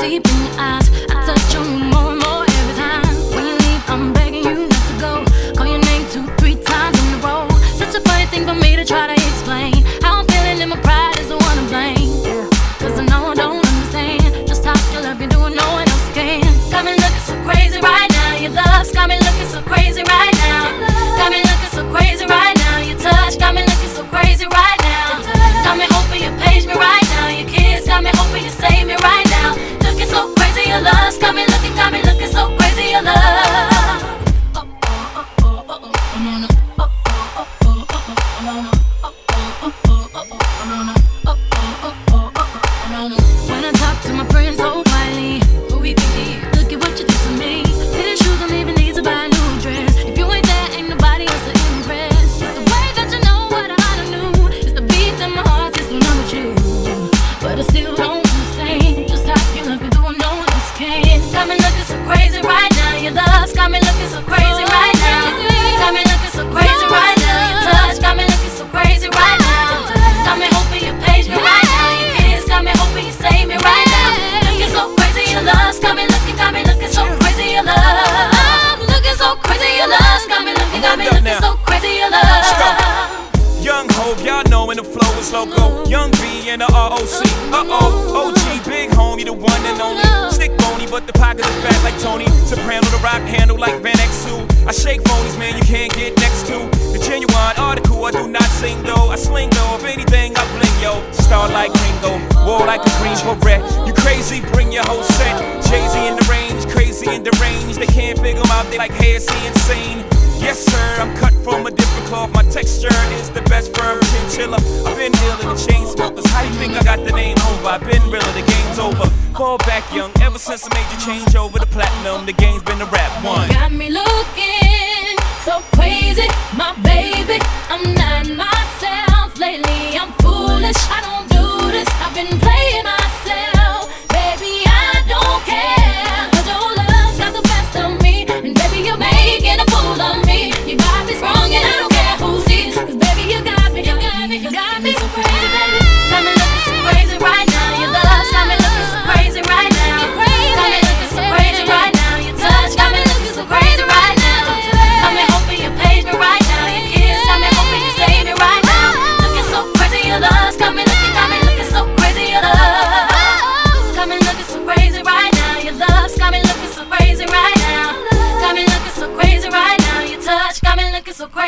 deep in your eyes. I touch you more and more every time. When you leave, I'm begging you not to go. Call your name two, three times in a row. Such a funny thing for me to try to explain. How I'm feeling in my pride is the one to blame. Cause I know I don't understand. Just how you love you doing no one else can. Got me looking so crazy right now. Your love's got me looking so crazy right. got me looking so crazy right now. Got me looking so crazy right now. Your touch got me looking so crazy right now. Got me hoping you me right now. Your kiss got me hoping you save me right now. Looking so crazy, your love's got me looking, got me looking so crazy, your love. I'm looking so crazy, your love's got me looking, got me looking so crazy, your love. Young y'all know when the flow is loco. Young B and the ROC. Uh oh, OG, big homie, the one and only. But the pocket is fat like Tony. Soprano, the ROC handle like Van Exel. I shake phonies, man, you can't get next to. The genuine article, I do not sing though. I sling though, if anything, I bling yo. Star like Ringo, war like a green beret. You crazy, bring your whole set. Jay Z in the range, crazy and deranged. They can't figure him out, they like, hey, is he insane? Yes, sir, I'm cut from a different cloth. My texture is the best firm chinchilla. I've been realer, the game's over. Fall back young, ever since I made you change over the platinum, the game's been a rap one. Got me looking so crazy, my baby. I'm not myself lately. I'm foolish. I don't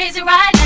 so crazy right